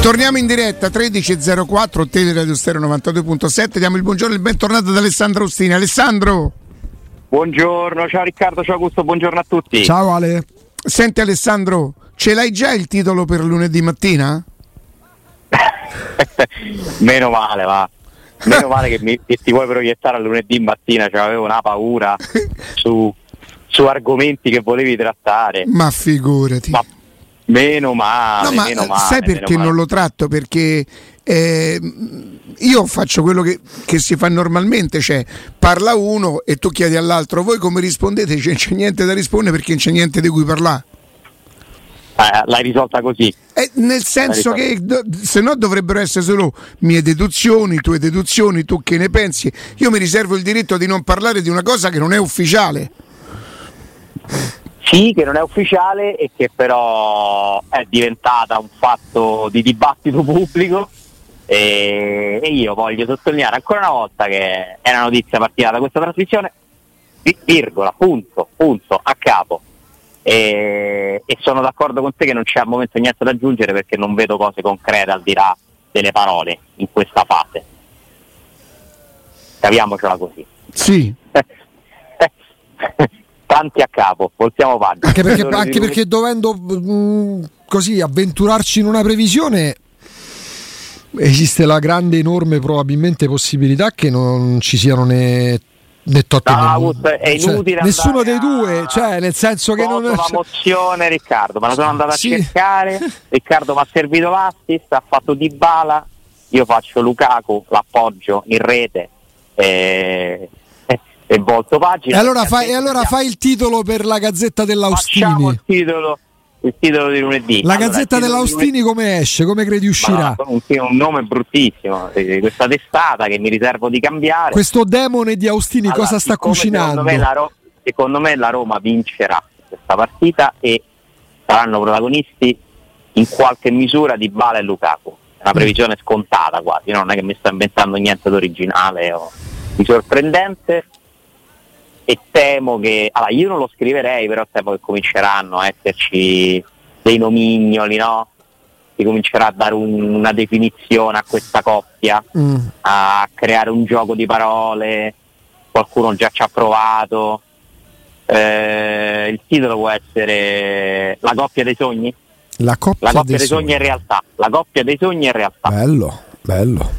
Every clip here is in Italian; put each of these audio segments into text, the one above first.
Torniamo in diretta 13.04 Teleradio Stereo 92.7 diamo il buongiorno e il bentornato ad Alessandro Ostini Alessandro Buongiorno, ciao Riccardo, ciao Augusto, buongiorno a tutti. ciao Ale senti Alessandro ce l'hai già il titolo per lunedì mattina? Meno male, va. Meno male che, mi, che ti vuoi proiettare a lunedì mattina, cioè avevo una paura su, su argomenti che volevi trattare. ma figurati Ma meno male, No, ma meno eh, male. sai perché male. non lo tratto? Perché eh, io faccio quello che, che si fa normalmente, cioè parla uno e tu chiedi all'altro, voi come rispondete? C'è, c'è niente da rispondere perché non c'è niente di cui parlare. Eh, l'hai risolta così. Eh, nel senso che do- se no dovrebbero essere solo mie deduzioni, tue deduzioni, tu che ne pensi? Io mi riservo il diritto di non parlare di una cosa che non è ufficiale. Sì, che non è ufficiale e che però è diventata un fatto di dibattito pubblico e, e io voglio sottolineare ancora una volta che è una notizia partita da questa trasmissione, vi- virgola, punto, punto, a capo. E, e sono d'accordo con te che non c'è al momento niente da aggiungere perché non vedo cose concrete al di là delle parole in questa fase. Capiamocela così. Sì, Tanti a capo, voltiamo pagina. Anche perché, anche perché dovendo mh, così avventurarci in una previsione esiste la grande enorme probabilmente possibilità che non ci siano né né Totti No, né- Augusto, è cioè, inutile nessuno andare dei due a- cioè nel senso che non Foto la mozione Riccardo, me la sono andata a Sì. cercare, Riccardo mi ha servito l'assist, ha fatto Di Bala, io faccio Lukaku, l'appoggio in rete e, e volto pagina. e allora, fai, e allora fai il titolo per la gazzetta Facciamo dell'Austini il titolo, il titolo di lunedì. la Allora, gazzetta dell'Austini come esce come credi uscirà Ma un, un nome bruttissimo, eh, questa testata che mi riservo di cambiare. questo demone di Austini Allora, cosa sta cucinando Secondo me, la Ro- secondo me la Roma vincerà questa partita e saranno protagonisti in qualche misura di Bala e Lukaku. È una previsione scontata quasi, no? non è che mi sto inventando niente d'originale o di sorprendente. E temo che. Allora, io non lo scriverei, però temo che cominceranno a esserci dei nomignoli, no? Si comincerà a dare un- una definizione a questa coppia Mm. a creare un gioco di parole, qualcuno già ci ha provato. Eh, il titolo può essere La coppia dei sogni? la coppia, La coppia dei dei sogni in realtà. La coppia dei sogni in realtà. bello bello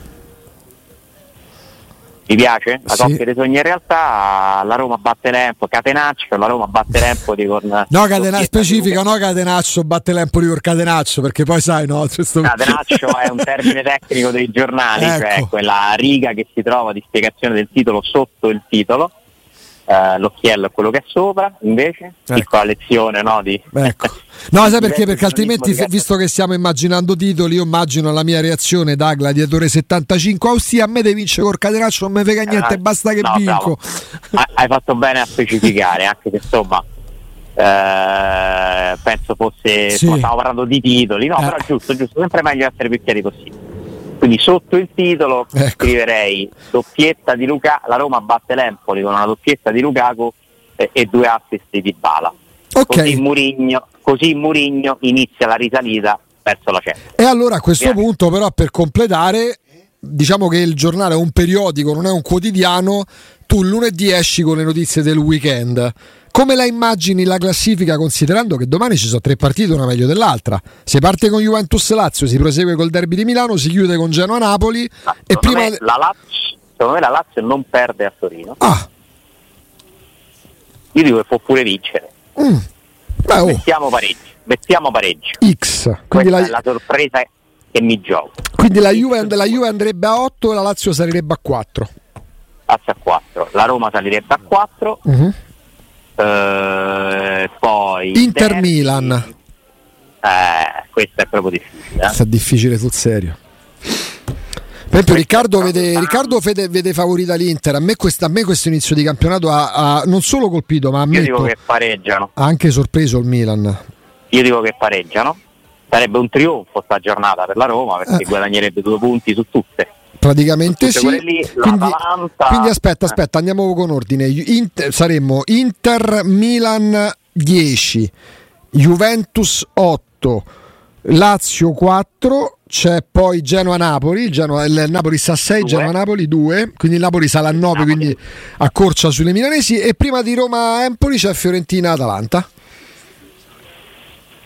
Mi piace? La Sì. coppia dei sogni in realtà. La Roma batte Lempo, Catenaccio, la Roma batte Empoli con. No, catena- specifica, no Catenaccio, batte l'Empoli col Catenaccio, perché poi sai, no, questo- Catenaccio è un termine tecnico dei giornali, Ecco. cioè quella riga che si trova di spiegazione del titolo sotto il titolo. Eh, l'occhiello è quello che è sopra, invece, Ecco. piccola lezione no, di... Ecco. No, sai perché? Perché altrimenti, visto che stiamo immaginando titoli, io immagino la mia reazione da gladiatore 75. Oh sì, a me devi vincere col catenaccio, non mi frega niente, Eh, basta che no, vinco. bravo. Hai fatto bene a specificare, anche se insomma eh, penso fosse Sì. stiamo parlando di titoli, no, Eh. però giusto, giusto, sempre meglio essere più chiari possibile. Quindi sotto il titolo Ecco. scriverei doppietta di Luca, la Roma batte l'Empoli con una doppietta di Lukaku e, e due assist di Bala. Ok. Così Murigno, così Murigno inizia la risalita verso la Champions. E allora a questo Vieni. punto, però, per completare, diciamo che il giornale è un periodico, non è un quotidiano. Tu lunedì esci con le notizie del weekend. Come la immagini la classifica considerando che domani ci sono tre partite, una meglio dell'altra? Si parte con Juventus Lazio, si prosegue col derby di Milano, si chiude con Genoa Napoli Ma e prima me la Lazio, secondo me la Lazio non perde a Torino. Ah, Io dico che può pure vincere. mm. Beh, oh, Mettiamo pareggio. Mettiamo pareggio. X. Quindi la, è la sorpresa che mi gioco. quindi la Juve, la Juve andrebbe a 8 e la Lazio salirebbe a 4. Lazio a 4. La Roma salirebbe a 4. Mhm. Eh, poi Inter derby- Milan. Eh, questo è proprio difficile. eh. Sta difficile sul serio. Per esempio, Riccardo vede, Riccardo vede, vede favorita l'Inter. A me, questa- a me questo inizio di campionato ha, ha non solo colpito, ma ammetto, ha anche sorpreso il Milan. Io dico che pareggiano. Sarebbe un trionfo sta giornata per la Roma perché Eh. guadagnerebbe due punti su tutte. Praticamente sì. quelle lì, Quindi, quindi aspetta, aspetta, andiamo con ordine. Inter- saremmo Inter Milan 10, Juventus 8, Lazio 4, c'è poi Genoa Napoli, il, Napoli sta a 6, Due. Genoa Napoli 2, quindi il Napoli sale a 9, Napoli. quindi accorcia sulle milanesi e prima di Roma Empoli c'è Fiorentina Atalanta.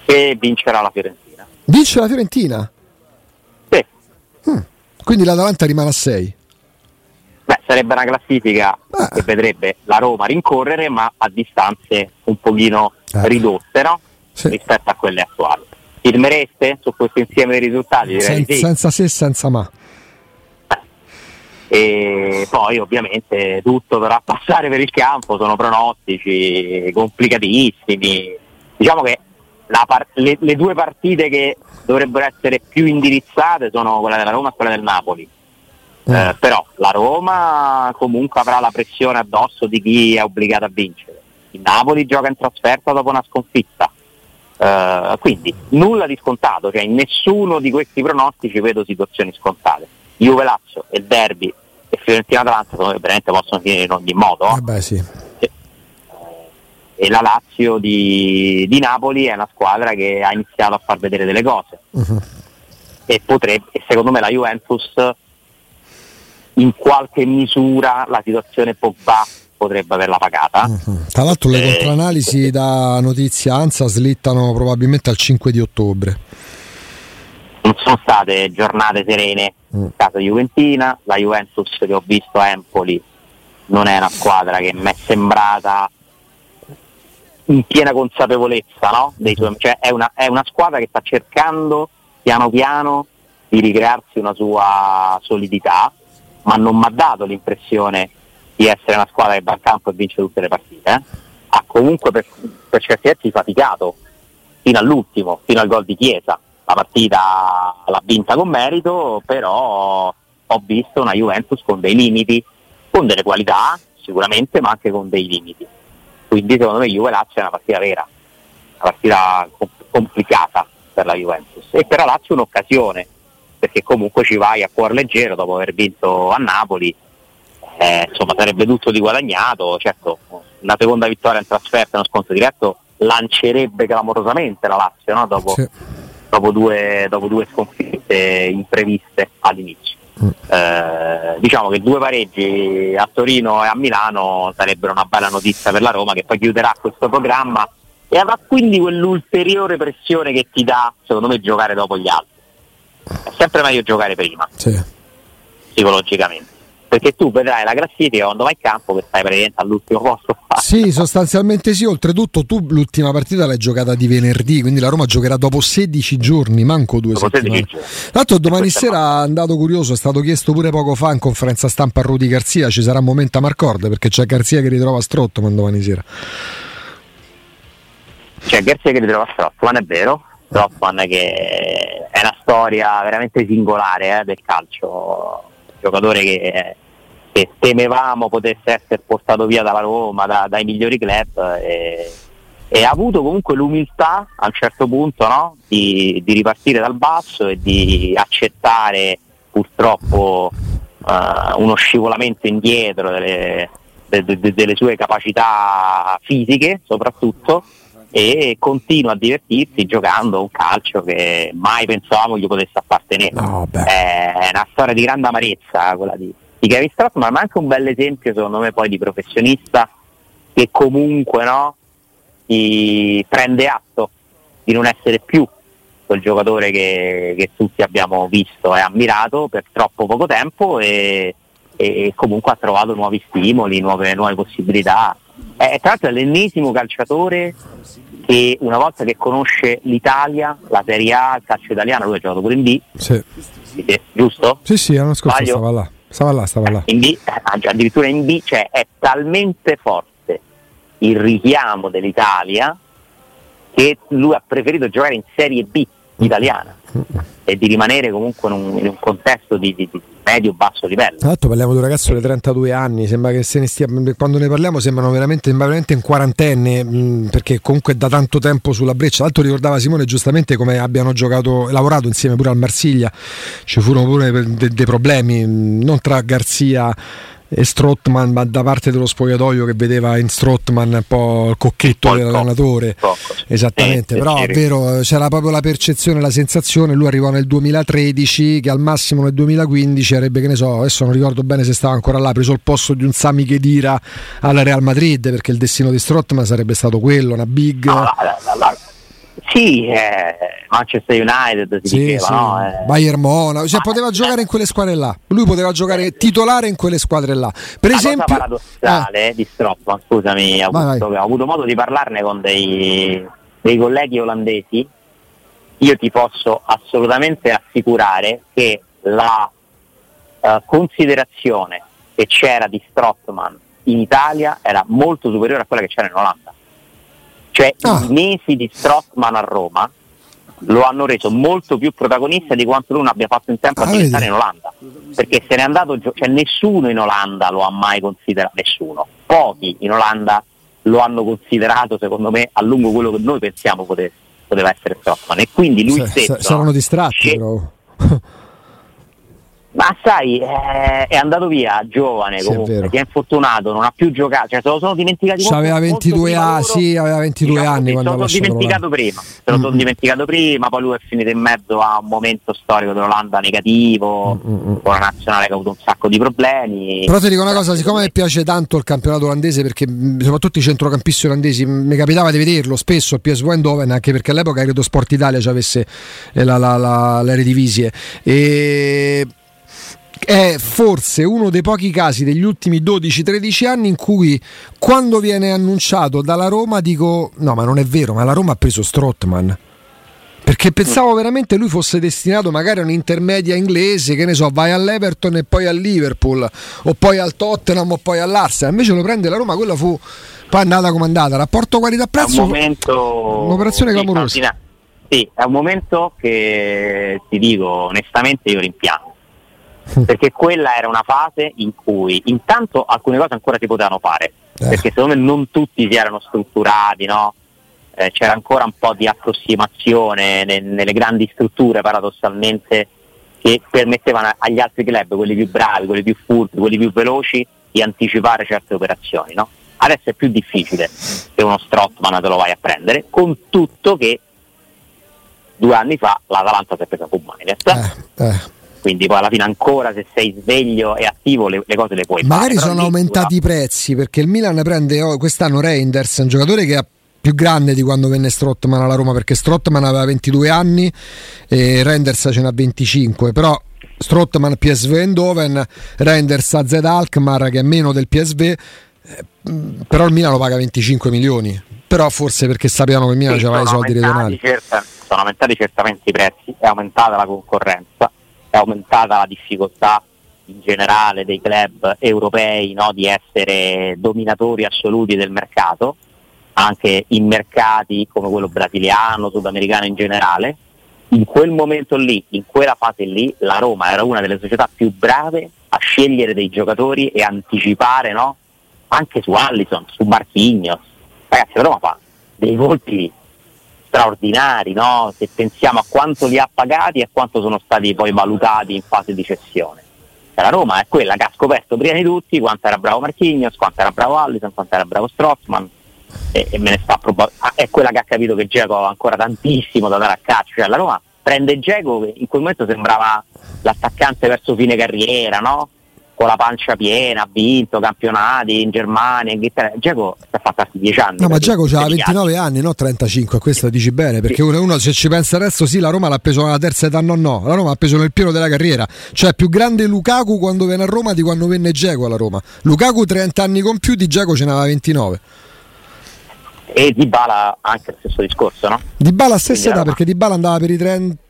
E vincerà la Fiorentina. Vince la Fiorentina, Sì. Quindi l'Atalanta rimane a 6. Beh, sarebbe una classifica Ah. che vedrebbe la Roma rincorrere, ma a distanze un pochino Eh. ridotte no? Sì. rispetto a quelle attuali. Firmereste su questo insieme di risultati? Sen- sì. senza se, senza ma. E poi ovviamente tutto dovrà passare per il campo, sono pronostici complicatissimi. Diciamo che par- le, le due partite che dovrebbero essere più indirizzate sono quella della Roma e quella del Napoli. Eh, però la Roma comunque avrà la pressione addosso di chi è obbligato a vincere. Il Napoli gioca in trasferta dopo una sconfitta. Eh, quindi nulla di scontato, cioè in nessuno di questi pronostici vedo situazioni scontate. Juve Lazio e derby e Fiorentina me veramente possono finire in ogni modo. Eh beh, sì. E la Lazio di, di Napoli è una squadra che ha iniziato a far vedere delle cose Mhm. e potrebbe, e secondo me la Juventus in qualche misura la situazione Pogba potrebbe averla pagata. Mhm. Tra l'altro le Eh, controanalisi da notizia ANSA slittano probabilmente al 5 di ottobre. Non sono state giornate serene Mm. in casa Juventina, la Juventus che ho visto a Empoli non è una squadra che mi è sembrata in piena consapevolezza no? Dei suoi- cioè è, una, è una squadra che sta cercando piano piano di ricrearsi una sua solidità, ma non mi ha dato l'impressione di essere una squadra che va al campo e vince tutte le partite. eh. Ha comunque per, per certi versi faticato fino all'ultimo, fino al gol di Chiesa. La partita l'ha vinta con merito, però ho visto una Juventus con dei limiti, con delle qualità sicuramente, ma anche con dei limiti. Quindi secondo me Juve Lazio è una partita vera, una partita com- complicata per la Juventus. E per la Lazio un'occasione, perché comunque ci vai a cuor leggero dopo aver vinto a Napoli. Eh, insomma sarebbe tutto di guadagnato, certo una seconda vittoria in trasferta, uno scontro diretto lancerebbe clamorosamente la Lazio no? dopo, Sì. dopo due, dopo due sconfitte impreviste all'inizio. Eh, diciamo che due pareggi a Torino e a Milano sarebbero una bella notizia per la Roma che poi chiuderà questo programma e avrà quindi quell'ulteriore pressione che ti dà, secondo me, giocare dopo gli altri. È sempre meglio giocare prima, Sì. psicologicamente. Perché tu vedrai la classifica quando vai in campo che stai praticamente all'ultimo posto Sì, sostanzialmente sì. Oltretutto, tu l'ultima partita l'hai giocata di venerdì, quindi la Roma giocherà dopo 16 giorni, manco due Dopo 16 settimane. l'altro, domani sera è andato curioso, è stato chiesto pure poco fa in conferenza stampa a Rudy Garzia. Ci sarà un momento a Marcord perché c'è Garzia che ritrova Strottman domani sera. C'è Garzia che ritrova Strottman, è vero. Strottman che è una storia veramente singolare eh, del calcio. Un giocatore che, che temevamo potesse essere portato via dalla Roma, da- dai migliori club. E, e ha avuto comunque l'umiltà a un certo punto no? di, di ripartire dal basso e di accettare purtroppo eh, uno scivolamento indietro delle, de- de- delle sue capacità fisiche soprattutto e continua a divertirsi giocando un calcio che mai pensavamo gli potesse appartenere. No, beh. È una storia di grande amarezza quella di, di Kevin Strottman, ma anche un bel esempio secondo me poi di professionista che comunque no, prende atto di non essere più quel giocatore che, che tutti abbiamo visto e ammirato per troppo poco tempo e, e comunque ha trovato nuovi stimoli, nuove, nuove possibilità. È tra l'altro è l'ennesimo calciatore che una volta che conosce l'Italia, la Serie A, il calcio italiano, lui ha giocato pure in B, sì, giusto? sì, sì l'anno scorso Sbaglio? stava là. Stava là, stava là. In B, addirittura in B, cioè è talmente forte il richiamo dell'Italia che lui ha preferito giocare in Serie B italiana e di rimanere comunque in un, in un contesto di- di medio-basso livello. Tra l'altro parliamo di un ragazzo di 32 anni, sembra che se ne stia, quando ne parliamo sembrano veramente, sembra veramente in quarantenne, mh, perché comunque da tanto tempo sulla breccia. Tra l'altro ricordava Simone giustamente come abbiano giocato, lavorato insieme pure al Marsiglia, ci furono pure de- dei problemi, mh, non tra Garzia Strottman, ma da parte dello spogliatoio che vedeva in Strottman un po' il cocchetto il dell'allenatore. cocco. Esattamente, Sì, però è vero, c'era proprio la percezione, la sensazione, lui arrivò nel 2013 che al massimo nel 2015 avrebbe, che ne so, adesso non ricordo bene se stava ancora là, preso il posto di un Sami Khedira alla Real Madrid perché il destino di Strottman sarebbe stato quello, una big... No, la- la- la- sì, eh, Manchester United si Sì, diceva, sì. no? Eh, Bayern Monaco, cioè Ma- poteva giocare in quelle squadre là. Lui poteva giocare titolare in quelle squadre là. Per la esempio, cosa paradossale di Stroppman, scusami, Vai, vai. che ho avuto modo di parlarne con dei, dei colleghi olandesi, io ti posso assolutamente assicurare che la eh, considerazione che c'era di Strottman in Italia era molto superiore a quella che c'era in Olanda. Cioè Ah. i mesi di Strottman a Roma lo hanno reso molto più protagonista di quanto lui non abbia fatto in tempo a Ah, diventare vedi. in Olanda. Perché se n'è andato, cioè nessuno in Olanda lo ha mai considerato, nessuno. Pochi in Olanda lo hanno considerato, secondo me, a lungo quello che noi pensiamo pote- poteva essere Strottman. E quindi lui sa- stesso. sa- saranno no, distratti però. Ma sai, eh, è andato via giovane Sì, è comunque, è infortunato, non ha più giocato, cioè se lo sono dimenticati molto- Aveva molto 22 prima anni, loro. sì, aveva 22 Diciamo anni quando sono lasciato dimenticato prima, se lo sono Mm. dimenticato prima, poi lui è finito in mezzo a un momento storico dell'Olanda negativo, Mm, con una nazionale che ha avuto un sacco di problemi. Però ti dico una cosa, siccome mi piace tanto il campionato olandese, perché mh, soprattutto i centrocampisti olandesi, mi capitava di vederlo spesso a PSV Eindhoven, anche perché all'epoca credo Sport Italia ci avesse eh, la, la, la, l'Eredivisie. E è forse uno dei pochi casi degli ultimi 12-13 anni in cui quando viene annunciato dalla Roma dico no ma non è vero, ma la Roma ha preso Strottman. Perché pensavo veramente lui fosse destinato magari a un'intermedia inglese, che ne so, vai all'Everton e poi al Liverpool, o poi al Tottenham o poi all'Arsenal. Invece lo prende la Roma, quella fu poi andata come andata. Rapporto è un qualità-prezzo, momento un'operazione clamorosa. Sì, è un momento che ti dico onestamente io rimpiango. Perché quella era una fase in cui intanto alcune cose ancora si potevano fare, Eh. perché secondo me non tutti si erano strutturati, no? Eh, c'era ancora un po' di approssimazione ne- nelle grandi strutture paradossalmente che permettevano agli altri club, quelli più bravi, quelli più furbi, quelli più veloci, di anticipare certe operazioni. No? Adesso è più difficile che uno Strottman te lo vai a prendere, con tutto che due anni fa l'Atalanta si è presa con Mainet, Eh, eh. Quindi poi alla fine ancora se sei sveglio e attivo le, le cose le puoi Magari fare. Però sono aumentati i prezzi perché il Milan prende oh, quest'anno Reinders, un giocatore che è più grande di quando venne Strottman alla Roma perché Strottman aveva 22 anni e Reinders ce n'ha 25, però Strottman PSV Eindhoven, Reinders AZ Alkmaar che è meno del PSV. eh, però il Milan lo paga 25 milioni. Però forse perché sappiano che il Milan Sì, aveva i soldi regionali. certa- sono aumentati certamente i prezzi, è aumentata la concorrenza, è aumentata la difficoltà in generale dei club europei no, di essere dominatori assoluti del mercato, anche in mercati come quello brasiliano, sudamericano in generale. In quel momento lì, in quella fase lì, la Roma era una delle società più brave a scegliere dei giocatori e anticipare no? anche su Allison, su Marquinhos. Ragazzi, la Roma fa dei colpi straordinari, no? se pensiamo a quanto li ha pagati e a quanto sono stati poi valutati in fase di cessione. Cioè, la Roma è quella che ha scoperto prima di tutti quanto era bravo Marquinhos, quanto era bravo Allison, quanto era bravo Strottman e, e me ne sta proba- ah, è quella che ha capito che Geco aveva ancora tantissimo da dare a calcio. Cioè, la Roma prende Geco che in quel momento sembrava l'attaccante verso fine carriera, no? Con la pancia piena, ha vinto campionati in Germania, in Inghilterra. Geco si è fatto altri 10 anni. No, ma Giacomo ha i 29 anni, no 35, questo dici bene, perché uno, uno, se ci pensa adesso sì, la Roma l'ha preso alla terza età, no no, la Roma l'ha preso nel pieno della carriera, cioè più grande Lukaku quando venne a Roma di quando venne Geco alla Roma. Lukaku 30 anni con più di Geco ce n'aveva 29. E Di Bala anche lo stesso discorso, no? Di Bala stessa Quindi età, perché Di Bala andava per i 30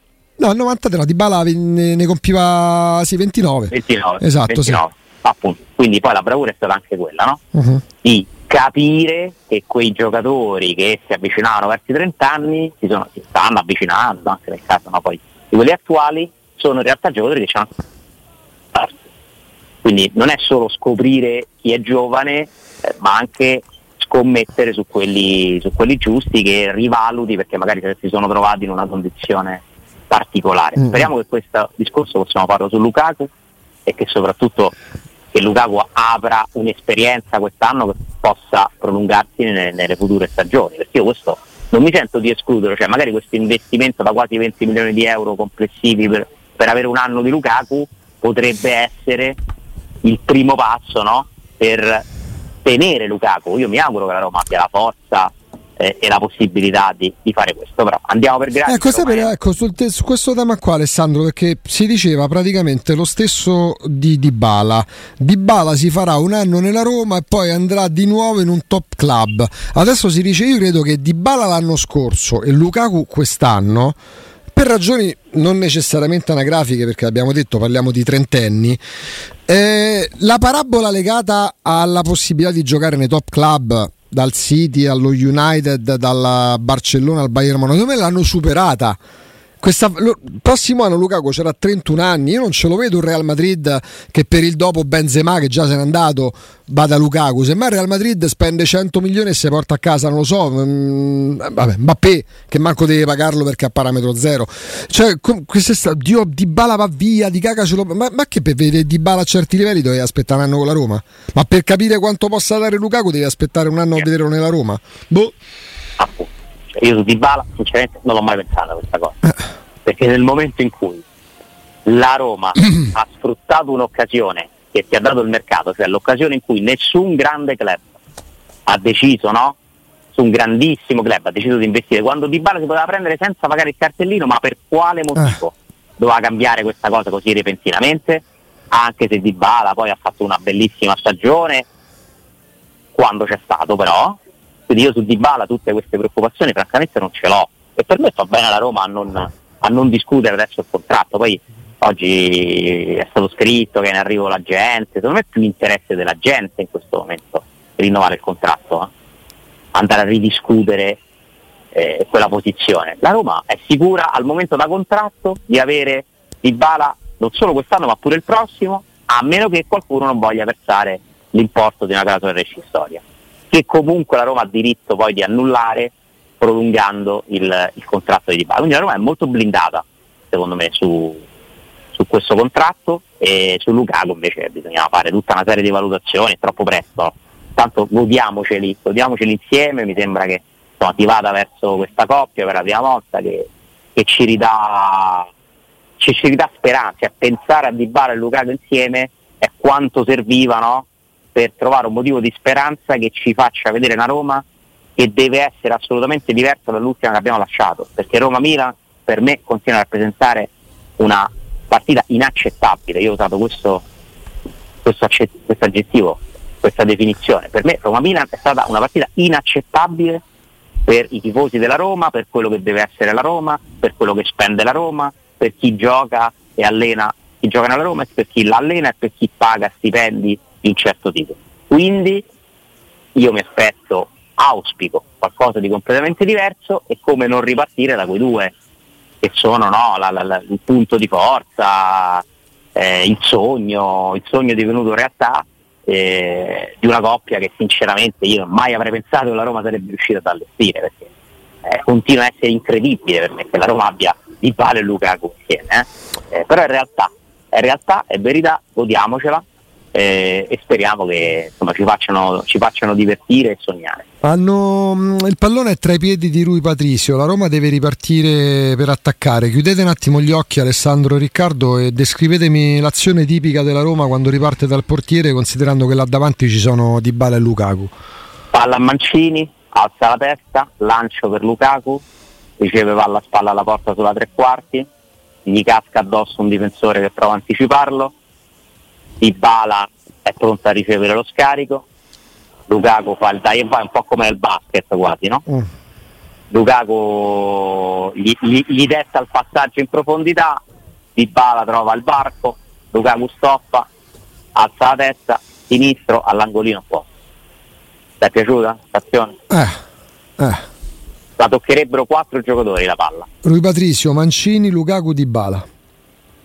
No, il 93 no, Di Bala ne, ne compiva sì 29. 29. Esatto, 29. Appunto. Quindi poi la bravura è stata anche quella, no? sì. Mhm. Di capire che quei giocatori che si avvicinavano verso i 30 anni si, sono- si stanno avvicinando, anche nel caso no, poi, di quelli attuali, sono in realtà giocatori che hanno quindi non è solo scoprire chi è giovane, eh, ma anche scommettere su quelli, su quelli giusti che rivaluti perché magari si sono trovati in una condizione particolare. Mm. Speriamo che questo discorso possiamo farlo su Lukaku e che soprattutto che Lukaku apra un'esperienza quest'anno che possa prolungarsi nelle, nelle future stagioni, perché io questo non mi sento di escludere, cioè magari questo investimento da quasi 20 milioni di euro complessivi per, per avere un anno di Lukaku potrebbe essere il primo passo no? per tenere Lukaku. Io mi auguro che la Roma abbia la forza eh, e la possibilità di, di fare questo, però andiamo per gradi. Ecco, sapere, ecco sul te- su questo tema qua, Alessandro, perché si diceva praticamente lo stesso di Dybala. Dybala si farà un anno nella Roma e poi andrà di nuovo in un top club. Adesso si dice, io credo che Dybala l'anno scorso e Lukaku quest'anno, per ragioni non necessariamente anagrafiche, perché abbiamo detto parliamo di trentenni, eh, la parabola legata alla possibilità di giocare nei top club dal City allo United, dal Barcellona al Bayern Monaco, secondo me l'hanno superata. Questa, lo- prossimo anno Lukaku c'era 31 anni, io non ce lo vedo un Real Madrid che per il dopo Benzema che già se n'è andato vada Lukaku, semmai il Real Madrid spende 100 milioni e si porta a casa, non lo so, mm, vabbè, Mbappé che manco deve pagarlo perché ha parametro zero. Cioè, com- quest'estate, Dio, Di Bala va via, Di Caca ce lo... Ma, ma che per vedere Di Bala a certi livelli dovevi aspettare un anno con la Roma? Ma per capire quanto possa dare Lukaku devi aspettare un anno a vederlo nella Roma? Boh. appunto. Cioè, io su Dybala sinceramente non l'ho mai pensata questa cosa. Perché nel momento in cui la Roma ha sfruttato un'occasione che ti ha dato il mercato cioè l'occasione in cui nessun grande club ha deciso no? su un grandissimo club ha deciso di investire. Quando Dybala si poteva prendere senza magari il cartellino ma per quale motivo doveva cambiare questa cosa così repentinamente? Anche se Dybala poi ha fatto una bellissima stagione quando c'è stato però quindi io su Dybala tutte queste preoccupazioni francamente non ce l'ho. E per me fa bene la Roma a non, a non discutere adesso il contratto. Poi oggi è stato scritto che è in arrivo la gente. Secondo me è più interesse della gente in questo momento rinnovare il contratto eh. andare a ridiscutere eh, quella posizione. La Roma è sicura al momento da contratto di avere Dybala non solo quest'anno ma pure il prossimo a meno che qualcuno non voglia versare l'importo di una clausola rescissoria che comunque la Roma ha diritto poi di annullare prolungando il, il contratto di Dybala. Quindi la Roma è molto blindata, secondo me, su, su questo contratto e su Lukaku invece bisogna fare tutta una serie di valutazioni, è troppo presto. Tanto godiamoceli, godiamoceli insieme, mi sembra che insomma, si vada verso questa coppia per la prima volta che, che ci ridà ci, ci ridà speranza, a pensare a Dybala e Lukaku insieme è quanto serviva no? Per trovare un motivo di speranza che ci faccia vedere una Roma che deve essere assolutamente diversa dall'ultima che abbiamo lasciato, perché Roma-Milan per me continua a rappresentare una partita inaccettabile, io ho usato questo, questo, questo aggettivo questa definizione. Per me Roma-Milan è stata una partita inaccettabile per i tifosi della Roma, per quello che deve essere la Roma, per quello che spende la Roma, per chi gioca e allena, chi gioca nella Roma e per chi l'allena e per chi paga stipendi di un certo tipo. Quindi io mi aspetto, auspico qualcosa di completamente diverso e come non ripartire da quei due che sono no, la- la- la- il punto di forza, eh, il sogno, il sogno divenuto realtà eh, di una coppia che sinceramente io mai avrei pensato che la Roma sarebbe riuscita ad allestire perché eh, continua a essere incredibile per me che la Roma abbia Di Bale e Lukaku insieme eh. Eh, però è realtà è realtà, è verità, godiamocela eh, e speriamo che insomma, ci, facciano, ci facciano divertire e sognare Hanno, mm, il pallone è tra i piedi di Rui Patricio, la Roma deve ripartire per attaccare. Chiudete un attimo gli occhi Alessandro e Riccardo e descrivetemi l'azione tipica della Roma quando riparte dal portiere considerando che là davanti ci sono Dybala e Lukaku. palla a Mancini, alza la testa, lancio per Lukaku, riceve palla a spalla alla porta sulla tre quarti, gli casca addosso un difensore che prova a anticiparlo, Dybala è pronto a ricevere lo scarico, Lukaku fa il dai e vai un po' come il basket quasi, no? Mm. Lukaku gli, gli- gli detta il passaggio in profondità, Dybala trova il varco, Lukaku stoppa, alza la testa, sinistro all'angolino opposto. Ti è piaciuta l'azione? Eh, eh. La toccherebbero quattro giocatori la palla. Rui Patricio, Mancini, Lukaku, Dybala.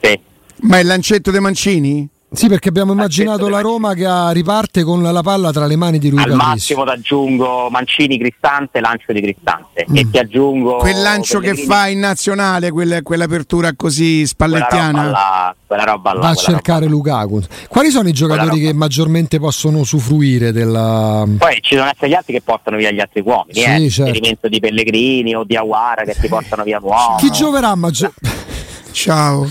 Sì. Ma è il lancetto dei Mancini? Sì, perché abbiamo immaginato la Roma che riparte con la palla tra le mani di Rui Al Patricio. massimo ti aggiungo Mancini Cristante, lancio di Cristante. Mm. E ti aggiungo Quel lancio che fa in nazionale, quella- quell'apertura così quella roba spallettiana. là, quella roba là, Va a cercare Lukaku. Quali sono i giocatori che maggiormente possono usufruire della... Poi ci devono essere gli altri che portano via gli altri uomini, Sì, eh. certo. L'esperimento di Pellegrini o di Aguara che ti portano via uomini. Chi gioverà maggior... Ciao.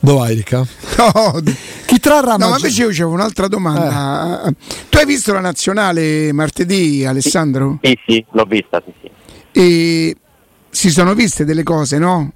Dove vai, Ricca? No, Chi trarrà no, ma invece io c'avevo un'altra domanda. Tu hai visto la nazionale martedì, Alessandro? Sì, sì, l'ho vista, sì, sì. E si sono viste delle cose, no?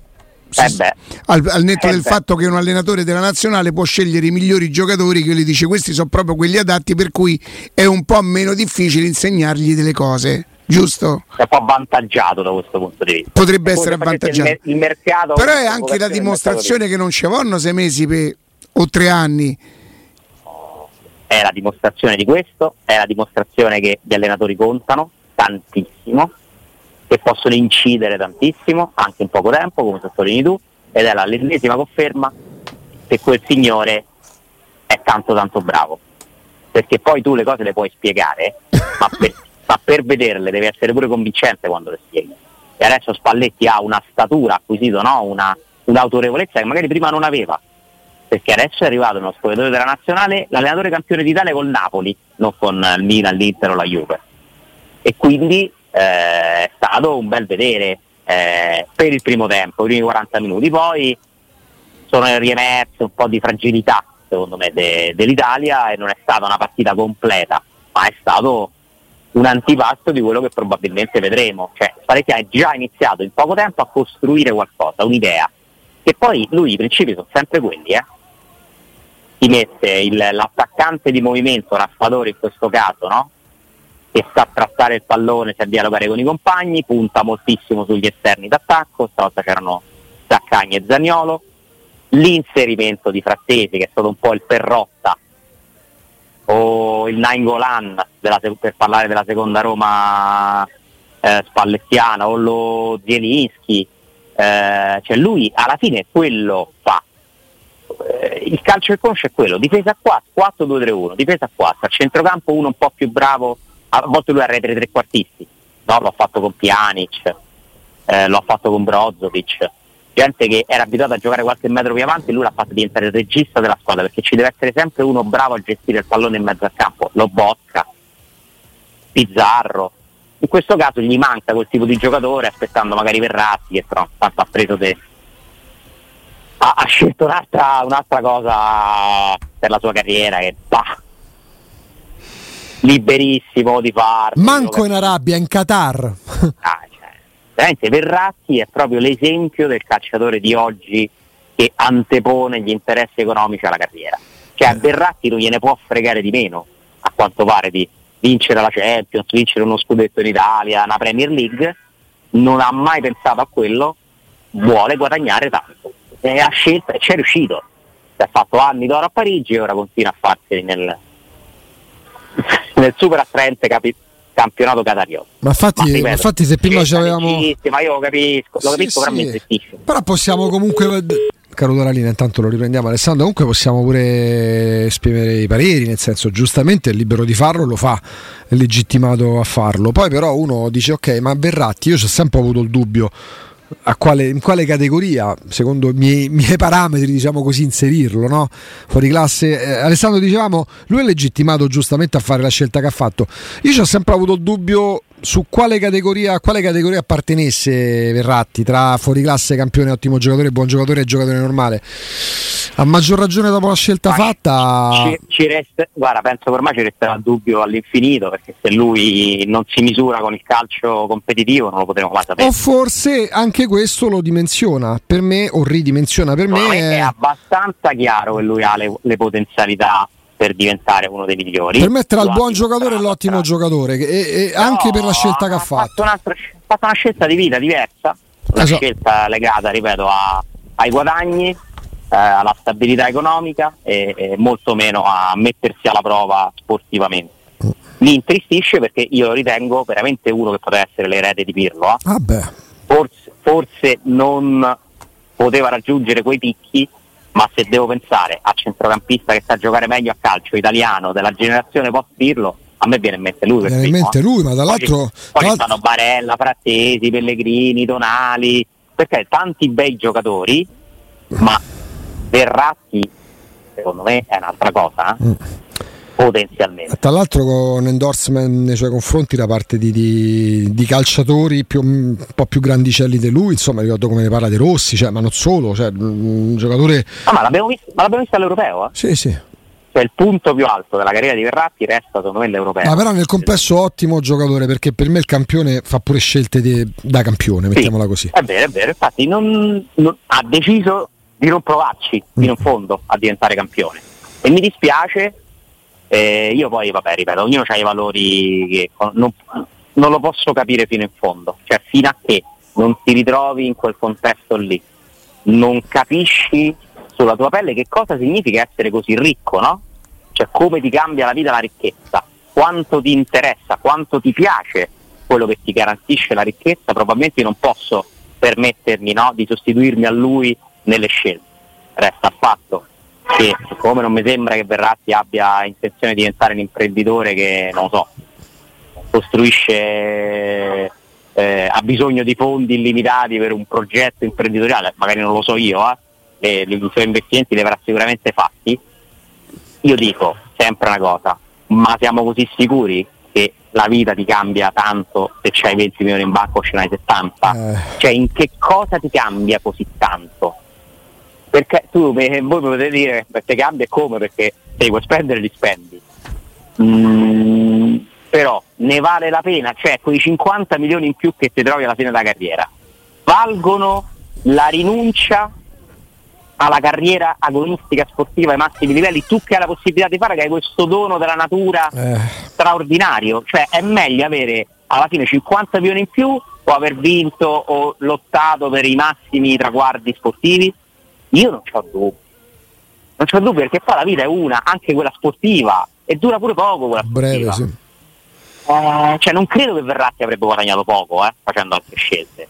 Si- Eh beh. al, al netto Eh del beh. fatto che un allenatore della nazionale può scegliere i migliori giocatori che gli dice questi sono proprio quelli adatti per cui è un po' meno difficile insegnargli delle cose giusto? È un po' avvantaggiato da questo punto di vista. Potrebbe come essere il avvantaggiato. mer- Il, mercato Però è anche la il dimostrazione che non ci vogliono sei mesi per- o tre anni. è la dimostrazione di questo, è la dimostrazione che gli allenatori contano tantissimo, che possono incidere tantissimo, anche in poco tempo, come sottolinei tu, ed è l'ennesima conferma che quel signore è tanto tanto bravo. Perché poi tu le cose le puoi spiegare, ma per, ma per vederle devi essere pure convincente quando le spieghi. E adesso Spalletti ha una statura, ha acquisito no? una, un'autorevolezza che magari prima non aveva perché adesso è arrivato uno spogliatore della nazionale, l'allenatore campione d'Italia col Napoli, non con il Milan, l'Inter o la Juve. E quindi eh, è stato un bel vedere eh, per il primo tempo, i primi 40 minuti. Poi sono riemerse un po' di fragilità, secondo me, de- dell'Italia e non è stata una partita completa, ma è stato un antipasto di quello che probabilmente vedremo. Cioè, Spalletti ha già iniziato in poco tempo a costruire qualcosa, un'idea. Che poi lui i principi sono sempre quelli, eh ti mette il- l'attaccante di movimento, Raffatori in questo caso, no? che sa trattare il pallone, sa dialogare con i compagni, punta moltissimo sugli esterni d'attacco, stavolta c'erano Zaccagni e Zagnolo, l'inserimento di Frattesi che è stato un po' il Perrotta o il Nainggolan per parlare della seconda Roma eh, spallettiana o lo Zielinski, eh, cioè lui alla fine quello fa eh, il calcio del conscio è quello, difesa a 4, 4-2-3-1, difesa a 4, a centrocampo uno un po' più bravo, a volte lui arrete i trequartisti, no? l'ho fatto con Pjanic, eh, l'ho fatto con Brozovic, gente che era abituata a giocare qualche metro più avanti, lui l'ha fatto diventare il regista della squadra, perché ci deve essere sempre uno bravo a gestire il pallone in mezzo al campo, lo Bocca, Pizzarro, in questo caso gli manca quel tipo di giocatore aspettando magari Verratti che però tanto ha preso te ha, ha scelto un'altra, un'altra cosa per la sua carriera che bah, liberissimo di farlo. Manco in Arabia, in Qatar. Ah, veramente Verratti è proprio l'esempio del calciatore di oggi che antepone gli interessi economici alla carriera. Cioè a Verratti non gliene può fregare di meno. a quanto pare di vincere la Champions, vincere uno scudetto in Italia, una Premier League, non ha mai pensato a quello, vuole guadagnare tanto. E ha scelto e ci è riuscito. Si è fatto anni d'oro a Parigi e ora continua a farsi nel, nel super attraente capi- campionato catariotto. Ma infatti, ma infatti se prima ci avevamo... Ma io lo capisco, lo capisco, Sì, però mi sì. intristisce. Però possiamo comunque. Caro Doralina, intanto lo riprendiamo Alessandro. Comunque possiamo pure esprimere i pareri, nel senso, giustamente è libero di farlo, lo fa, è legittimato a farlo. Poi, però, uno dice: Ok, ma Verratti, io ho sempre avuto il dubbio quale, in quale categoria, secondo i miei, miei parametri, diciamo così, inserirlo, no? Fuori classe. Eh, Alessandro dicevamo, lui è legittimato giustamente a fare la scelta che ha fatto. Io ci ho sempre avuto il dubbio su quale categoria, a quale categoria appartenesse Verratti tra fuori classe, campione, ottimo giocatore, buon giocatore e giocatore normale. A maggior ragione dopo la scelta Ma fatta. Ci, ci resta, guarda, penso che ormai ci resterà il dubbio all'infinito perché se lui non si misura con il calcio competitivo non lo potremo mai sapere. O forse anche questo lo dimensiona per me, o ridimensiona per Secondo me. me è abbastanza chiaro che lui ha le, le potenzialità per diventare uno dei migliori. Per me tra il Lo ha buon giocatore l'ottimo giocatore, e, e Però anche per la scelta che ha fatto. ha fatto una scelta di vita diversa, una Esatto. scelta legata, ripeto, a- ai guadagni, eh, alla stabilità economica e, e molto meno a mettersi alla prova sportivamente. Mi intristisce perché io lo ritengo veramente uno che poteva essere l'erede di Pirlo. eh. Vabbè, Forse, forse non poteva raggiungere quei picchi, ma se devo pensare a centrocampista che sa giocare meglio a calcio italiano della generazione post Pirlo, a me viene in mente lui. Viene in mente eh. lui, ma Poi dall'altro- Poi ci dall'altro- stanno Barella, Frattesi, Pellegrini, Tonali, perché tanti bei giocatori, ma Verratti secondo me è un'altra cosa, Mm. Potenzialmente. tra l'altro con endorsement nei suoi confronti da parte di, di- di calciatori più- un po' più grandicelli di lui, insomma ricordo come ne parla di Rossi, cioè, ma non solo, cioè, un giocatore... Ah, ma l'abbiamo visto, ma l'abbiamo visto all'europeo, eh? Sì, sì. Cioè il punto più alto della carriera di Verratti resta secondo me l'europeo. Ma però nel complesso ottimo giocatore perché per me il campione fa pure scelte di- da campione, Sì, mettiamola così. È vero, è vero, infatti non- non- ha deciso di non provarci fino in fondo a diventare campione. E mi dispiace, eh, io poi, vabbè, ripeto, ognuno ha i valori che non, non lo posso capire fino in fondo, cioè fino a che non ti ritrovi in quel contesto lì, non capisci sulla tua pelle che cosa significa essere così ricco, no? Cioè come ti cambia la vita la ricchezza, quanto ti interessa, quanto ti piace quello che ti garantisce la ricchezza, probabilmente non posso permettermi no, di sostituirmi a lui nelle scelte. Resta il fatto che siccome non mi sembra che Verratti abbia intenzione di diventare un imprenditore che, non so, costruisce, eh, ha bisogno di fondi illimitati per un progetto imprenditoriale, magari non lo so io, eh, e i suoi investimenti li avrà sicuramente fatti, io dico sempre una cosa, ma siamo così sicuri che la vita ti cambia tanto se c'hai 20 milioni in banca o ce n'hai 70? Eh. Cioè in che cosa ti cambia così tanto? Perché tu, eh, voi potete dire perché cambia e come? Perché se vuoi spendere li spendi. Mm, però ne vale la pena, cioè quei 50 milioni in più che ti trovi alla fine della carriera, valgono la rinuncia alla carriera agonistica sportiva ai massimi livelli, tu che hai la possibilità di fare, che hai questo dono della natura Eh, straordinario, cioè è meglio avere alla fine 50 milioni in più o aver vinto o lottato per i massimi traguardi sportivi? Io non ho dubbi, non c'ho dubbi perché poi la vita è una, anche quella sportiva, e dura pure poco quella breve, sportiva. sì. Eh, cioè non credo che Verratti avrebbe guadagnato poco eh, facendo altre scelte.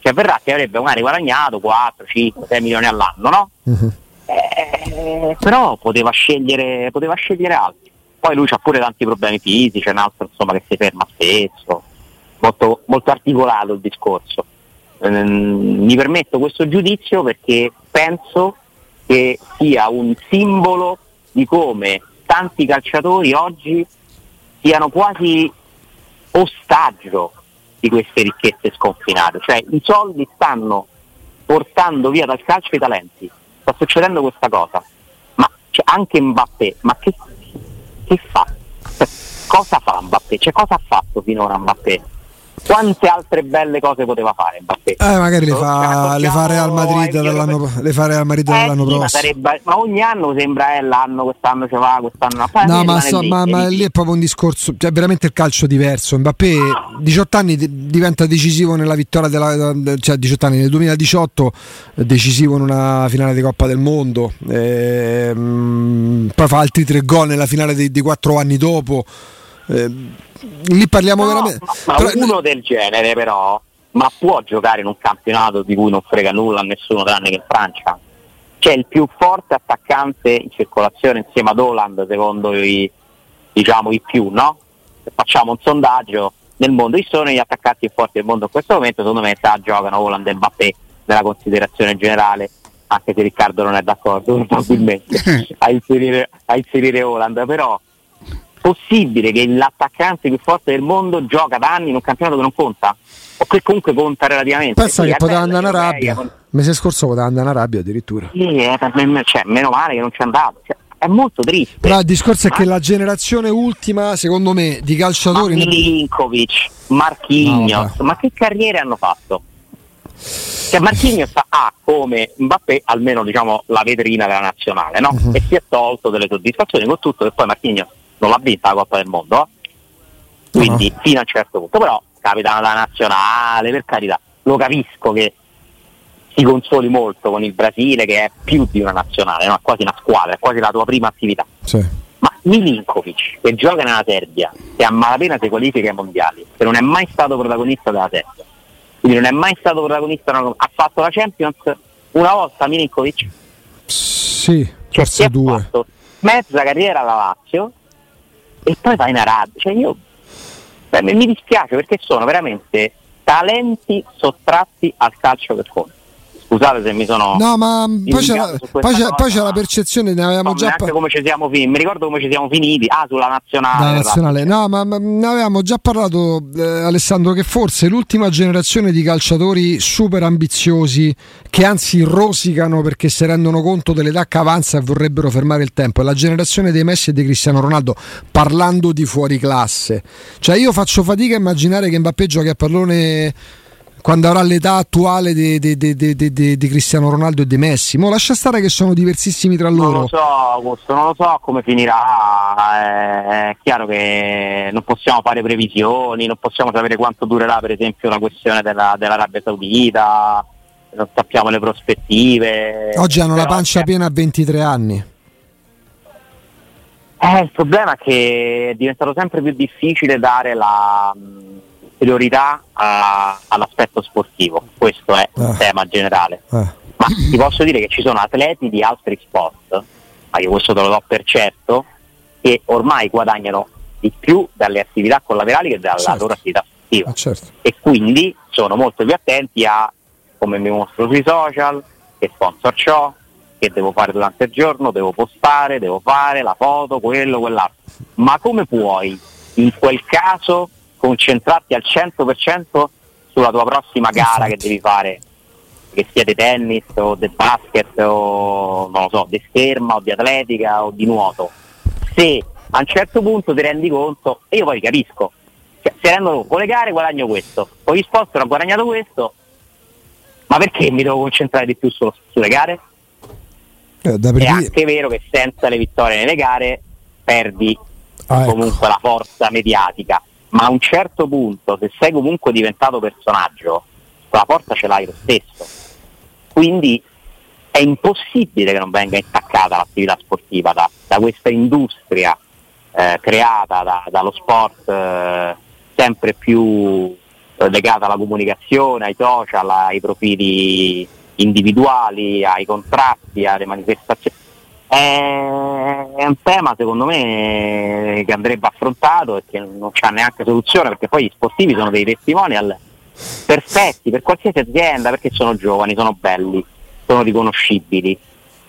Cioè Verratti avrebbe magari guadagnato 4, 5, 6 milioni all'anno, no? Mhm. Eh, però poteva scegliere, poteva scegliere altri. Poi lui ha pure tanti problemi fisici, è un altro insomma, che si ferma spesso, molto, molto articolato il discorso. Ehm, mi permetto questo giudizio perché penso che sia un simbolo di come tanti calciatori oggi siano quasi ostaggio di queste ricchezze sconfinate, cioè i soldi stanno portando via dal calcio i talenti, sta succedendo questa cosa, ma cioè, anche Mbappé, ma che, che fa? Cioè, cosa fa Mbappé? Cioè, cosa ha fatto finora Mbappé? Quante altre belle cose poteva fare Mbappé? Eh, magari le fa, le fa Real Madrid eh, dall'anno, le fa Real Madrid Eh, dall'anno sì, ma, prossimo. sarebbe- ma ogni anno sembra è l'anno, quest'anno ce va, quest'anno no. No, ma, so- ma- ma lì è proprio un discorso, cioè veramente il calcio diverso. Mbappé, 18 anni, di- diventa decisivo nella vittoria della, cioè 18 anni nel 2018, eh, decisivo in una finale di Coppa del Mondo. Ehm, poi fa altri tre gol nella finale di, di quattro anni dopo. Ehm, lì parliamo No, veramente. ma però- uno del genere però, ma può giocare in un campionato di cui non frega nulla a nessuno tranne che in Francia? C'è il più forte attaccante in circolazione insieme ad Holland, secondo i, diciamo, i più, no? Se facciamo un sondaggio nel mondo, chi sono gli attaccanti più forti del mondo in questo momento? Secondo me sta giocano Holland e Mbappé nella considerazione generale, anche se Riccardo non è d'accordo probabilmente a inserire, a inserire Holland, però possibile che l'attaccante più forte del mondo gioca da anni in un campionato che non conta? O che comunque conta relativamente? Pensa che poteva andare in Arabia. Il mese scorso poteva andare in Arabia addirittura. Sì, eh, cioè, meno male che non c'è andato. Cioè, è molto triste. Però il discorso è Ma- che la generazione ultima, secondo me, di Ma calciatori. Milinkovic, Marquinhos, No, ma che carriere hanno fatto? Cioè Marquinhos ha come Mbappé almeno diciamo la vetrina della nazionale, no? Mhm. E si è tolto delle soddisfazioni con tutto che poi Marquinhos non l'ha vinta la Coppa del Mondo. Quindi fino a un certo punto, però capitano della nazionale, per carità, lo capisco che si consoli molto con il Brasile che è più di una nazionale, no? è quasi una squadra, è quasi la tua prima attività. Sì. Ma Milinkovic, che gioca nella Serbia, che a malapena si qualifica ai mondiali, che non è mai stato protagonista della Serbia, quindi non è mai stato protagonista, ha fatto la Champions una volta Milinkovic, Sì, cioè forse è due. fatto mezza carriera alla Lazio e poi va in Arabia. Cioè io beh, mi dispiace perché sono veramente talenti sottratti al calcio che conta. Scusate se mi sono No, ma poi c'è, la, poi c'è- poi c'è la percezione, ne avevamo già parlato. come ci siamo finiti, mi ricordo come ci siamo finiti. Ah, sulla nazionale. Da esatto. nazionale. No, ma, ma ne avevamo già parlato, eh, Alessandro, che forse l'ultima generazione di calciatori super ambiziosi, che anzi rosicano perché si rendono conto dell'età che avanza e vorrebbero fermare il tempo, è la generazione dei Messi e di Cristiano Ronaldo, parlando di fuori classe. Cioè io faccio fatica a immaginare che Mbappé giochi a pallone quando avrà l'età attuale di, di- di- di- Cristiano Ronaldo e di Messi. Mo lascia stare che sono diversissimi tra Non loro. lo so, Augusto, non lo so come finirà. eh, È chiaro che non possiamo fare previsioni, non possiamo sapere quanto durerà, per esempio, la questione della, dell'Arabia Saudita, non sappiamo le prospettive. Oggi hanno la pancia piena a 23 anni. Eh, il problema è che è diventato sempre più difficile dare la priorità a- all'aspetto sportivo, questo è il Ah. tema generale. Eh. Ma ti posso dire che ci sono atleti di altri sport, ma io questo te lo do per certo, che ormai guadagnano di più dalle attività collaterali che dalla Certo. loro attività sportiva Ah, certo. e quindi sono molto più attenti a come mi mostro sui social, che sponsor ho, che devo fare durante il giorno, devo postare, devo fare la foto, quello, quell'altro. Ma come puoi in quel caso concentrarti al 100% sulla tua prossima gara Infatti. che devi fare? Che sia di tennis o di basket o non lo so, di scherma o di atletica o di nuoto. Se a un certo punto ti rendi conto, e io poi capisco, cioè, si rendono con le gare guadagno questo, con gli sponsor ho guadagnato questo, ma perché mi devo concentrare di più su- sulle gare? Eh, da per È anche vero che senza le vittorie nelle gare perdi Ah, ecco. comunque la forza mediatica, ma a un certo punto, se sei comunque diventato personaggio, quella forza ce l'hai lo stesso. Quindi è impossibile che non venga intaccata l'attività sportiva da, da questa industria eh, creata da- dallo sport eh, sempre più eh, legata alla comunicazione, ai social, ai profili individuali, ai contratti, alle manifestazioni. È un tema secondo me che andrebbe affrontato e che non c'ha neanche soluzione perché poi gli sportivi sono dei testimonial perfetti per qualsiasi azienda perché sono giovani, sono belli, sono riconoscibili.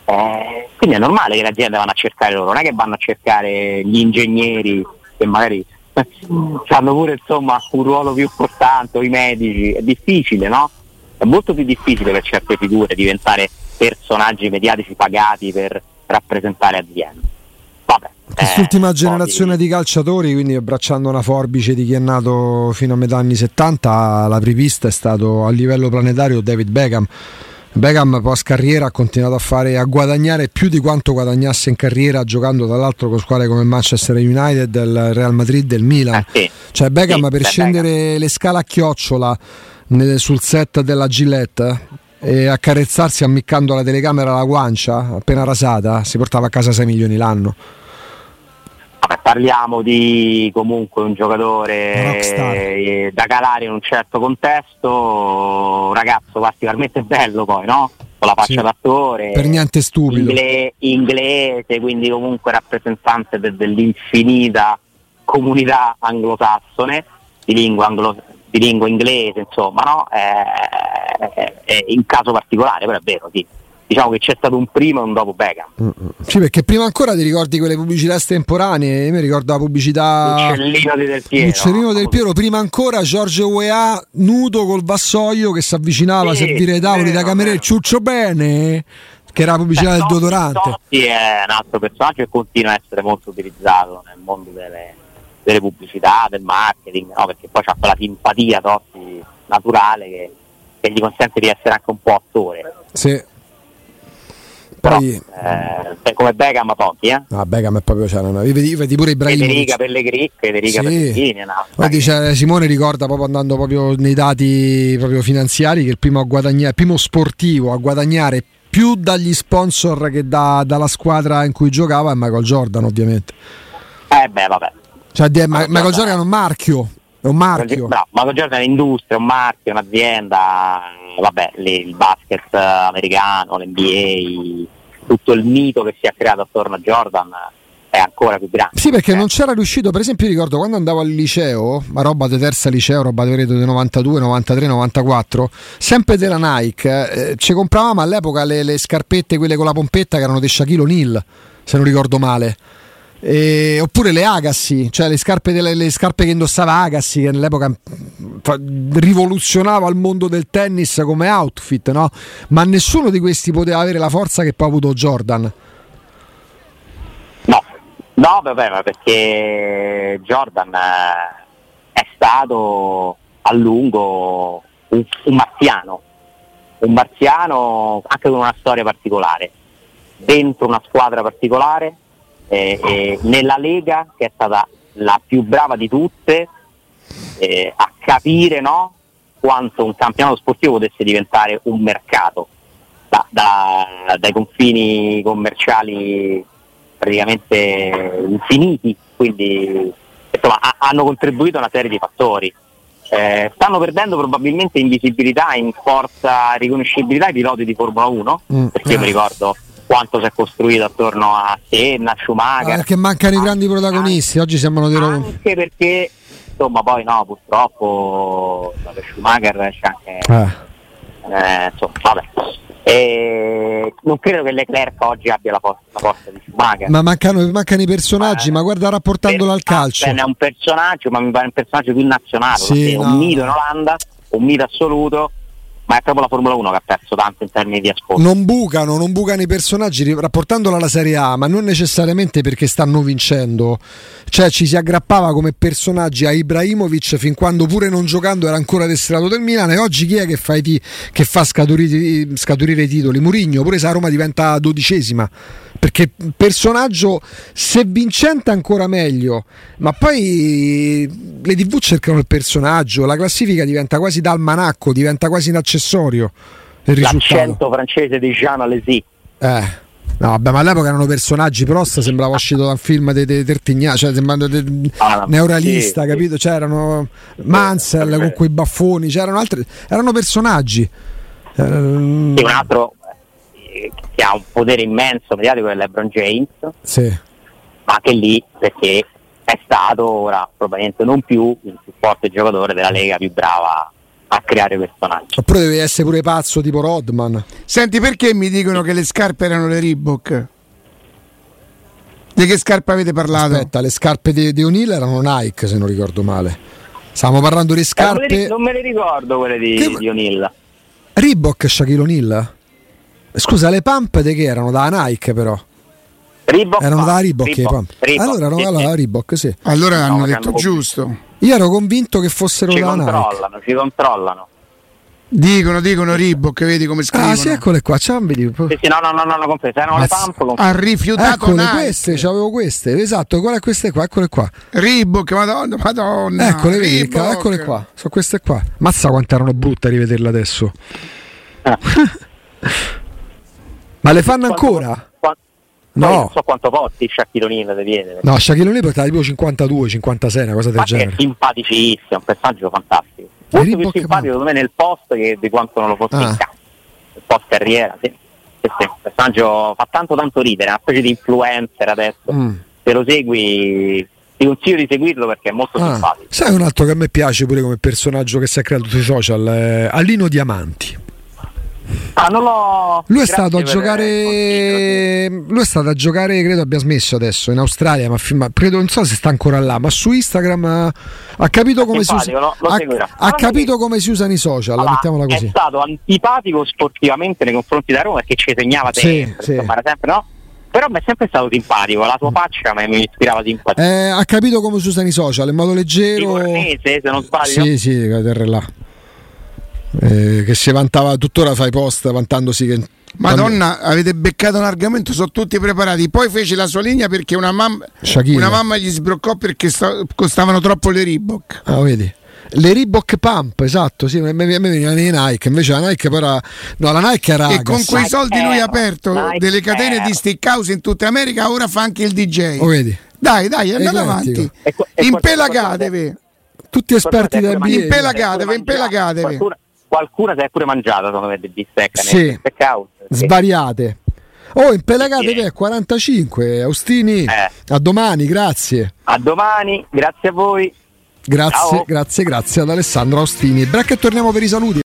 Eh, quindi è normale che le aziende vanno a cercare loro, non è che vanno a cercare gli ingegneri che magari hanno pure insomma un ruolo più importante, i medici, è difficile, no? È molto più difficile per certe figure diventare personaggi mediatici pagati per rappresentare aziende. vabbè. Quest'ultima eh, generazione di calciatori, quindi abbracciando una forbice di chi è nato fino a metà anni 70, la prevista è stato a livello planetario David Beckham. Beckham post carriera ha continuato a, fare, a guadagnare più di quanto guadagnasse in carriera giocando tra l'altro con squadre come Manchester United, il Real Madrid e il Milan. Eh, sì. Cioè Beckham Sì, per scendere le scale a chiocciola sul set della Gillette e accarezzarsi ammiccando la telecamera alla guancia appena rasata, si portava a casa 6 milioni l'anno. Vabbè, parliamo di comunque un giocatore eh, da calare in un certo contesto, un ragazzo particolarmente bello poi, no? Con la faccia Sì. d'attore. Per niente stupido. ingle- inglese, quindi comunque rappresentante de- dell'infinita comunità anglosassone, di lingua, anglo- di lingua inglese, insomma, no? Eh, eh, eh, in caso particolare, però è vero, sì. Diciamo che c'è stato un prima e un dopo Beckham. Sì, perché prima ancora ti ricordi quelle pubblicità estemporanee, io mi ricordo la pubblicità Uccellino di Del Piero. Uccellino del Piero, prima ancora Giorgio UEA nudo col vassoio che si avvicinava Sì, a servire i tavoli da vero, cameriere, vero. ciuccio bene, che era la pubblicità del Totti-. Totti è un altro personaggio che continua a essere molto utilizzato nel mondo delle, delle pubblicità, del marketing, no? perché poi c'ha quella simpatia Totti naturale che, che gli consente di essere anche un po' attore. Sì. Però, Poi eh, come Beckham pochi, eh? Ah, Beckham è proprio cioè, non- vedi, vedi pure Federica Ibrahimovic. Pellegrini, Federica Sì. Pellegrini, è una- Poi dice, Simone ricorda proprio andando proprio nei dati proprio finanziari che il primo, a guadagnare, il primo sportivo a guadagnare più dagli sponsor che da- dalla squadra in cui giocava è Michael Jordan ovviamente. Eh beh, vabbè. Cioè Michael Michael Jordan Jordan è un marchio, è un marchio. Bravo, Michael Jordan è un'industria, un marchio, un'azienda, vabbè, il basket americano, l'NBA, tutto il mito che si è creato attorno a Jordan è ancora più grande. Sì, perché Eh, non c'era riuscito, per esempio, io ricordo quando andavo al liceo, ma roba di terza liceo, roba di del 92, 93, 94, sempre della Nike, eh, ci compravamo all'epoca le, le scarpette, quelle con la pompetta che erano di Shaquille O'Neal, se non ricordo male. E- oppure le Agassi, cioè le scarpe, delle- le scarpe che indossava Agassi, che all'epoca rivoluzionava il mondo del tennis come outfit, no? Ma nessuno di questi poteva avere la forza che poi ha avuto Jordan. No, no, vabbè, ma perché Jordan eh, è stato a lungo un, un marziano, un marziano anche con una storia particolare, dentro una squadra particolare, eh, eh, nella Lega che è stata la più brava di tutte eh, a capire no, quanto un campionato sportivo potesse diventare un mercato da- da- dai confini commerciali praticamente infiniti, quindi insomma, ha- hanno contribuito a una serie di fattori. Eh, stanno perdendo probabilmente in visibilità, in forza riconoscibilità i piloti di Formula 1, Mm. perché io mi ricordo quanto si è costruito attorno a Senna, Ah, Schumacher. perché mancano i grandi protagonisti, oggi sembrano dei ro- Anche perché, insomma, poi no, purtroppo per Schumacher c'è anche Eh. eh, insomma, vabbè. E non credo che Leclerc oggi abbia la forza, la forza di Schumacher. Ma mancano, mancano i personaggi, Eh, ma guarda rapportandolo al calcio. È un personaggio, ma mi pare un personaggio più nazionale, Sì, no. un mito in Olanda, un mito assoluto, ma è proprio la Formula 1 che ha perso tanto in termini di ascolto. Non bucano, non bucano i personaggi rapportandolo alla Serie A, ma non necessariamente perché stanno vincendo. Cioè ci si aggrappava come personaggi a Ibrahimovic fin quando pure non giocando era ancora destinato del Milan e oggi chi è che fa, i ti- che fa scaturire, scaturire i titoli? Murigno, pure se a Roma diventa dodicesima. Perché personaggio, se vincente ancora meglio, ma poi le TV cercano il personaggio, la classifica diventa quasi d'almanacco, diventa quasi un accessorio. Il. L'accento francese di Jean Alesi. Eh. No, vabbè, ma all'epoca erano personaggi, Prost sembrava uscito da un film di de, Tertignani, cioè sembrava de- Ah, neorealista, sì, capito? C'erano Mansell sì. con quei baffoni, c'erano altri, erano personaggi. Ehm, Sì, un altro eh, che ha un potere immenso mediatico è LeBron James, sì. ma anche lì perché è stato ora probabilmente non più il più forte giocatore della Lega più brava a creare personaggi. Oppure devi essere pure pazzo tipo Rodman. Senti, perché mi dicono che le scarpe erano le Reebok? Di che scarpe avete parlato? Aspetta, le scarpe di, di O'Neill erano Nike, se non ricordo male. Stavamo parlando di Eh, non, me le, scarpe. non me le ricordo quelle di, Che- di O'Neill. Reebok Shaquille O'Neal? Scusa, le pump di che erano? Da Nike però. Reebok Erano Pump, da Reebok, i Reebok, Pump. Reebok, Allora erano sì, da sì. Reebok, sì. Allora No, hanno detto hanno- giusto. Io ero convinto che fossero Ci da Nike. controllano, ci controllano. Dicono, dicono Reebok, vedi come scrivono. Ah, sì, eccole qua, c'è un video. Sì, sì, no, no, no, no, no comprese. Erano le pump comprese. Ha rifiutato Eccole Nike. queste, c'avevo queste, esatto, guarda queste qua, eccole qua. Reebok, madonna, madonna. Eccole, vedi, Reebok. eccole qua, sono queste qua. Mazza quanto erano brutte a rivederle adesso. Ah. Ma le fanno ancora? No. Non so quanto costi Shaquille O'Neal da viene. No, Shaquille O'Neal portava tipo 52, 56, una cosa del Ma che è genere. simpaticissimo, è un personaggio fantastico. Molto più simpatico secondo me nel post che di quanto non lo fosse Ah. in campo. Il post carriera, sì. Sì, sì, un personaggio fa tanto tanto ridere, è una specie di influencer adesso. Mm. Se lo segui, ti consiglio di seguirlo perché è molto Ah, simpatico. sai un altro che a me piace pure come personaggio che si è creato sui social? Eh, Alino Diamanti. Ah, non l'ho... Lui è grazie stato a il giocare. Lui è stato a giocare, credo abbia smesso adesso in Australia, ma, ma credo non so se sta ancora là. Ma su Instagram eh, ha capito come si usa. Lo ha, ha è capito che- come si usano i social, Allora, mettiamola È così. stato antipatico sportivamente nei confronti da Roma perché ci segnava Sì, sempre, sì. insomma, era sempre no? Però mi è sempre stato simpatico, la sua faccia mi ispirava simpatia. Eh, ha capito come si usano i social in modo leggero. Livornese, se non sbaglio. Sì, sì, là. Eh, che si vantava tuttora fa i post vantandosi che Madonna, avete beccato un argomento, sono tutti preparati. Poi fece la sua linea perché una mamma, una mamma gli sbroccò perché sta- costavano troppo le Reebok. Ah, vedi. Le Reebok Pump, esatto, sì, a me, a me venivano le Nike, invece la Nike poi era no, la Nike era e con quei soldi lui ha aperto Nike delle catene Air. di Stickhouse in tutta America, ora fa anche il DJ. Oh, vedi. Dai, dai, andate Eclettico. avanti. E qua- e Impelagatevi. Tutti esperti da NBA. Impelagatevi, impelagatevi. Qualcuno, qualcuno si è pure mangiato secondo me di bistecca Sì. Svariate. Oh, impelagate Sì. te 45, Austini. Eh. A domani, grazie. A domani, grazie a voi. Grazie, Ciao. grazie, grazie ad Alessandro Austini. Break e torniamo per i saluti.